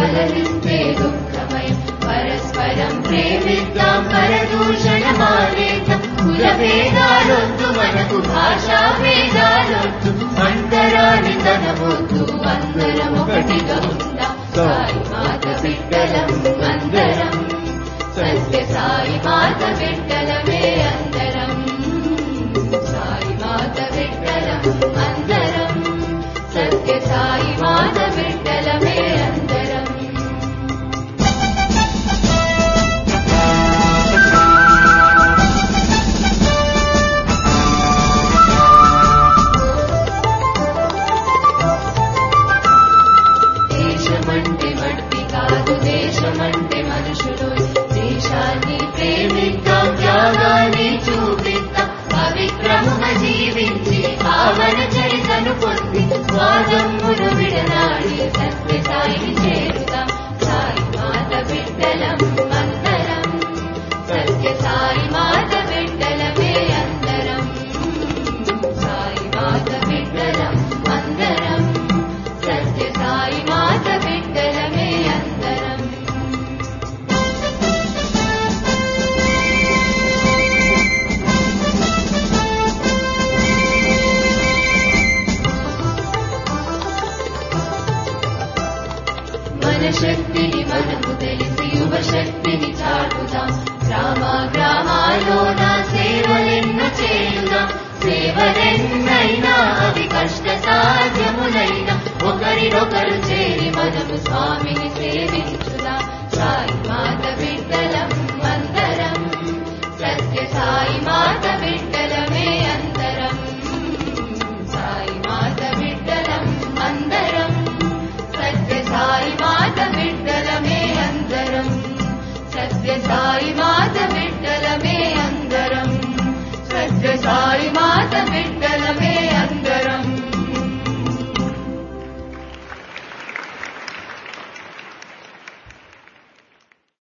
े दुःखमय परस्परं प्रेमेभ्याम् परदूषणमानेतवेदानोद्धमन सुभाषा वेदानोद्ध मन्तराणि धनमोतु मन्दरन्तयि मात विड्डलम् मन्दरम् सायि मात विड्डलमे अन्तरम्। साई मात अन्तरम् सत्य सत्यसायि मात పవిత్రముగ జీవించి పావన చరితను పొంది స్వాగమ్మును విడనాడి సత్య शक्तिः मनकुते श्रीयुवशक्तिः विचार्पता रामा ग्रामायो सेवयन्न चेत सेवयन् सद्यसारी मातमिण्डलमे अन्तरम्। सद्यसारी मातबिण्डल